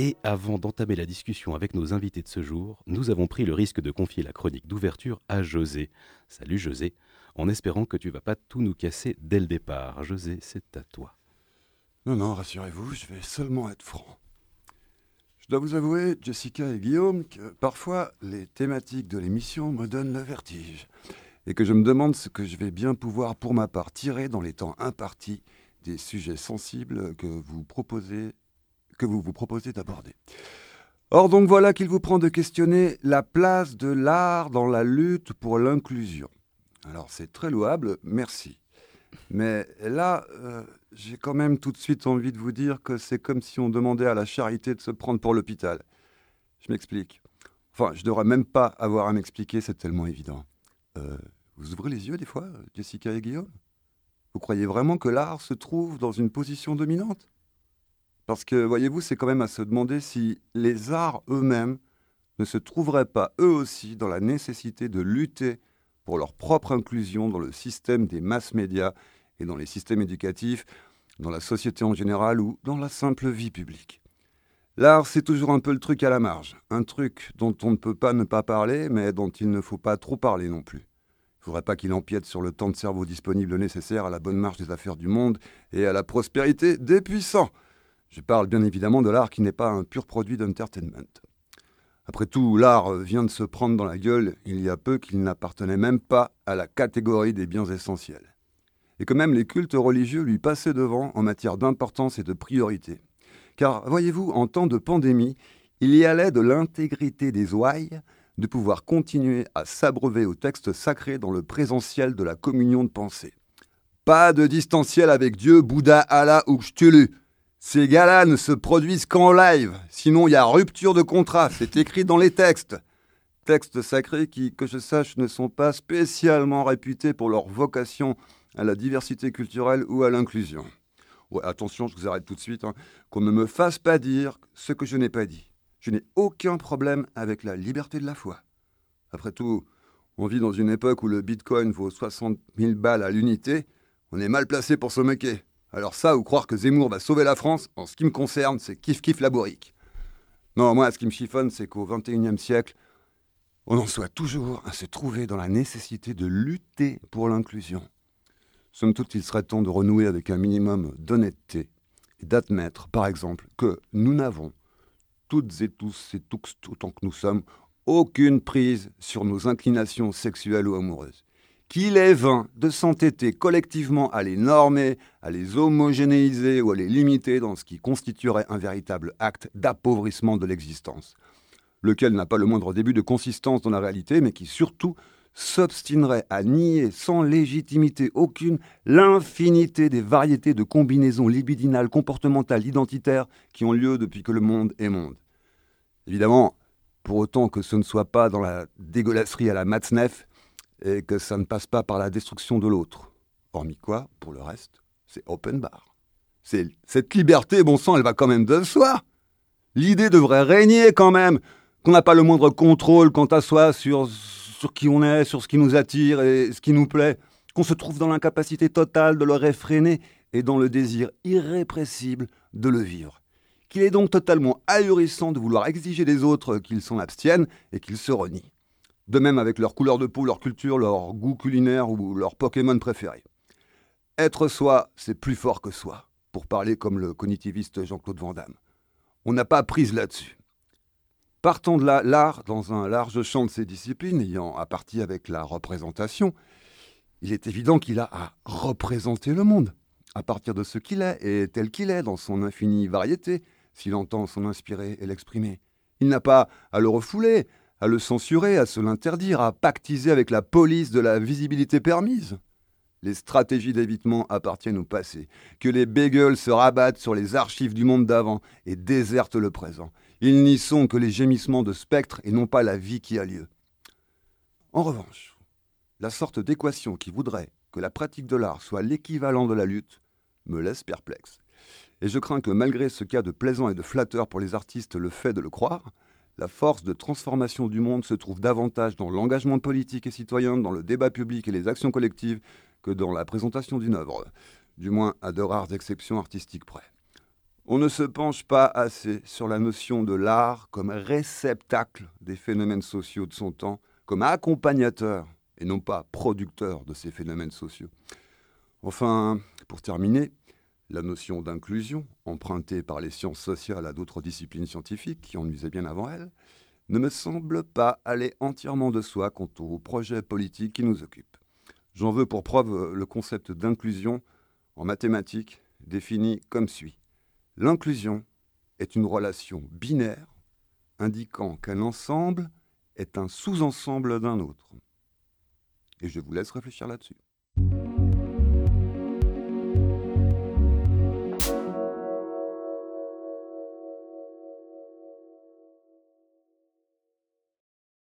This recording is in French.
Et avant d'entamer la discussion avec nos invités de ce jour, nous avons pris le risque de confier la chronique d'ouverture à José. Salut José, en espérant que tu vas pas tout nous casser dès le départ. José, c'est à toi. Non, non, rassurez-vous, je vais seulement être franc. Je dois vous avouer, Jessica et Guillaume, que parfois les thématiques de l'émission me donnent le vertige et que je me demande ce que je vais bien pouvoir pour ma part tirer dans les temps impartis des sujets sensibles que vous proposez que vous vous proposez d'aborder. Or donc voilà qu'il vous prend de questionner la place de l'art dans la lutte pour l'inclusion. Alors c'est très louable, merci. Mais là, euh, j'ai quand même tout de suite envie de vous dire que c'est comme si on demandait à la charité de se prendre pour l'hôpital. Je m'explique. Enfin, je ne devrais même pas avoir à m'expliquer, c'est tellement évident. Euh, vous ouvrez les yeux des fois, Jessica et Guillaume? Vous croyez vraiment que l'art se trouve dans une position dominante? Parce que, voyez-vous, c'est quand même à se demander si les arts eux-mêmes ne se trouveraient pas eux aussi dans la nécessité de lutter pour leur propre inclusion dans le système des masses médias et dans les systèmes éducatifs, dans la société en général ou dans la simple vie publique. L'art, c'est toujours un peu le truc à la marge, un truc dont on ne peut pas ne pas parler, mais dont il ne faut pas trop parler non plus. Il ne faudrait pas qu'il empiète sur le temps de cerveau disponible nécessaire à la bonne marche des affaires du monde et à la prospérité des puissants. Je parle bien évidemment de l'art qui n'est pas un pur produit d'entertainment. Après tout, l'art vient de se prendre dans la gueule il y a peu qu'il n'appartenait même pas à la catégorie des biens essentiels. Et que même les cultes religieux lui passaient devant en matière d'importance et de priorité. Car, voyez-vous, en temps de pandémie, il y allait de l'intégrité des ouailles de pouvoir continuer à s'abreuver au texte sacré dans le présentiel de la communion de pensée. Pas de distanciel avec Dieu, Bouddha, Allah ou Cthulhu. Ces gars-là ne se produisent qu'en live, sinon il y a rupture de contrat, c'est écrit dans les textes. Textes sacrés qui, que je sache, ne sont pas spécialement réputés pour leur vocation à la diversité culturelle ou à l'inclusion. Attention, je vous arrête tout de suite, hein. qu'on ne me fasse pas dire ce que je n'ai pas dit. Je n'ai aucun problème avec la liberté de la foi. Après tout, on vit dans une époque où le bitcoin vaut 60 000 balles à l'unité, on est mal placé pour se moquer. Alors ça, ou croire que Zemmour va sauver la France, en ce qui me concerne, c'est kiff-kiff laborique. Non, moi, ce qui me chiffonne, c'est qu'au XXIe siècle, on en soit toujours à se trouver dans la nécessité de lutter pour l'inclusion. Somme toute, il serait temps de renouer avec un minimum d'honnêteté et d'admettre, par exemple, que nous n'avons, toutes et tous et tous autant que nous sommes, aucune prise sur nos inclinations sexuelles ou amoureuses qu'il est vain de s'entêter collectivement à les normer, à les homogénéiser ou à les limiter dans ce qui constituerait un véritable acte d'appauvrissement de l'existence, lequel n'a pas le moindre début de consistance dans la réalité, mais qui surtout s'obstinerait à nier sans légitimité aucune l'infinité des variétés de combinaisons libidinales, comportementales, identitaires qui ont lieu depuis que le monde est monde. Évidemment, pour autant que ce ne soit pas dans la dégueulasserie à la Matzneff, et que ça ne passe pas par la destruction de l'autre. Hormis quoi, pour le reste, c'est open bar. Cette liberté, bon sang, elle va quand même de soi. L'idée devrait régner quand même, qu'on n'a pas le moindre contrôle quant à soi sur, sur qui on est, sur ce qui nous attire et ce qui nous plaît, qu'on se trouve dans l'incapacité totale de le réfréner et dans le désir irrépressible de le vivre. Qu'il est donc totalement ahurissant de vouloir exiger des autres qu'ils s'en abstiennent et qu'ils se renient. De même avec leur couleur de peau, leur culture, leur goût culinaire ou leur Pokémon préféré. Être soi, c'est plus fort que soi, pour parler comme le cognitiviste Jean-Claude Van Damme. On n'a pas prise là-dessus. Partant de là, l'art, dans un large champ de ses disciplines, ayant à partie avec la représentation, il est évident qu'il a à représenter le monde, à partir de ce qu'il est et tel qu'il est, dans son infinie variété, s'il entend s'en inspirer et l'exprimer. Il n'a pas à le refouler, à le censurer, à se l'interdire, à pactiser avec la police de la visibilité permise. Les stratégies d'évitement appartiennent au passé. Que les bagels se rabattent sur les archives du monde d'avant et désertent le présent. Ils n'y sont que les gémissements de spectres et non pas la vie qui a lieu. En revanche, la sorte d'équation qui voudrait que la pratique de l'art soit l'équivalent de la lutte me laisse perplexe. Et je crains que malgré ce cas de plaisant et de flatteur pour les artistes le fait de le croire, la force de transformation du monde se trouve davantage dans l'engagement politique et citoyen, dans le débat public et les actions collectives, que dans la présentation d'une œuvre, du moins à de rares exceptions artistiques près. On ne se penche pas assez sur la notion de l'art comme réceptacle des phénomènes sociaux de son temps, comme accompagnateur et non pas producteur de ces phénomènes sociaux. Enfin, pour terminer, la notion d'inclusion, empruntée par les sciences sociales à d'autres disciplines scientifiques qui en usaient bien avant elle, ne me semble pas aller entièrement de soi quant au projet politique qui nous occupe. J'en veux pour preuve le concept d'inclusion en mathématiques défini comme suit. L'inclusion est une relation binaire indiquant qu'un ensemble est un sous-ensemble d'un autre. Et je vous laisse réfléchir là-dessus.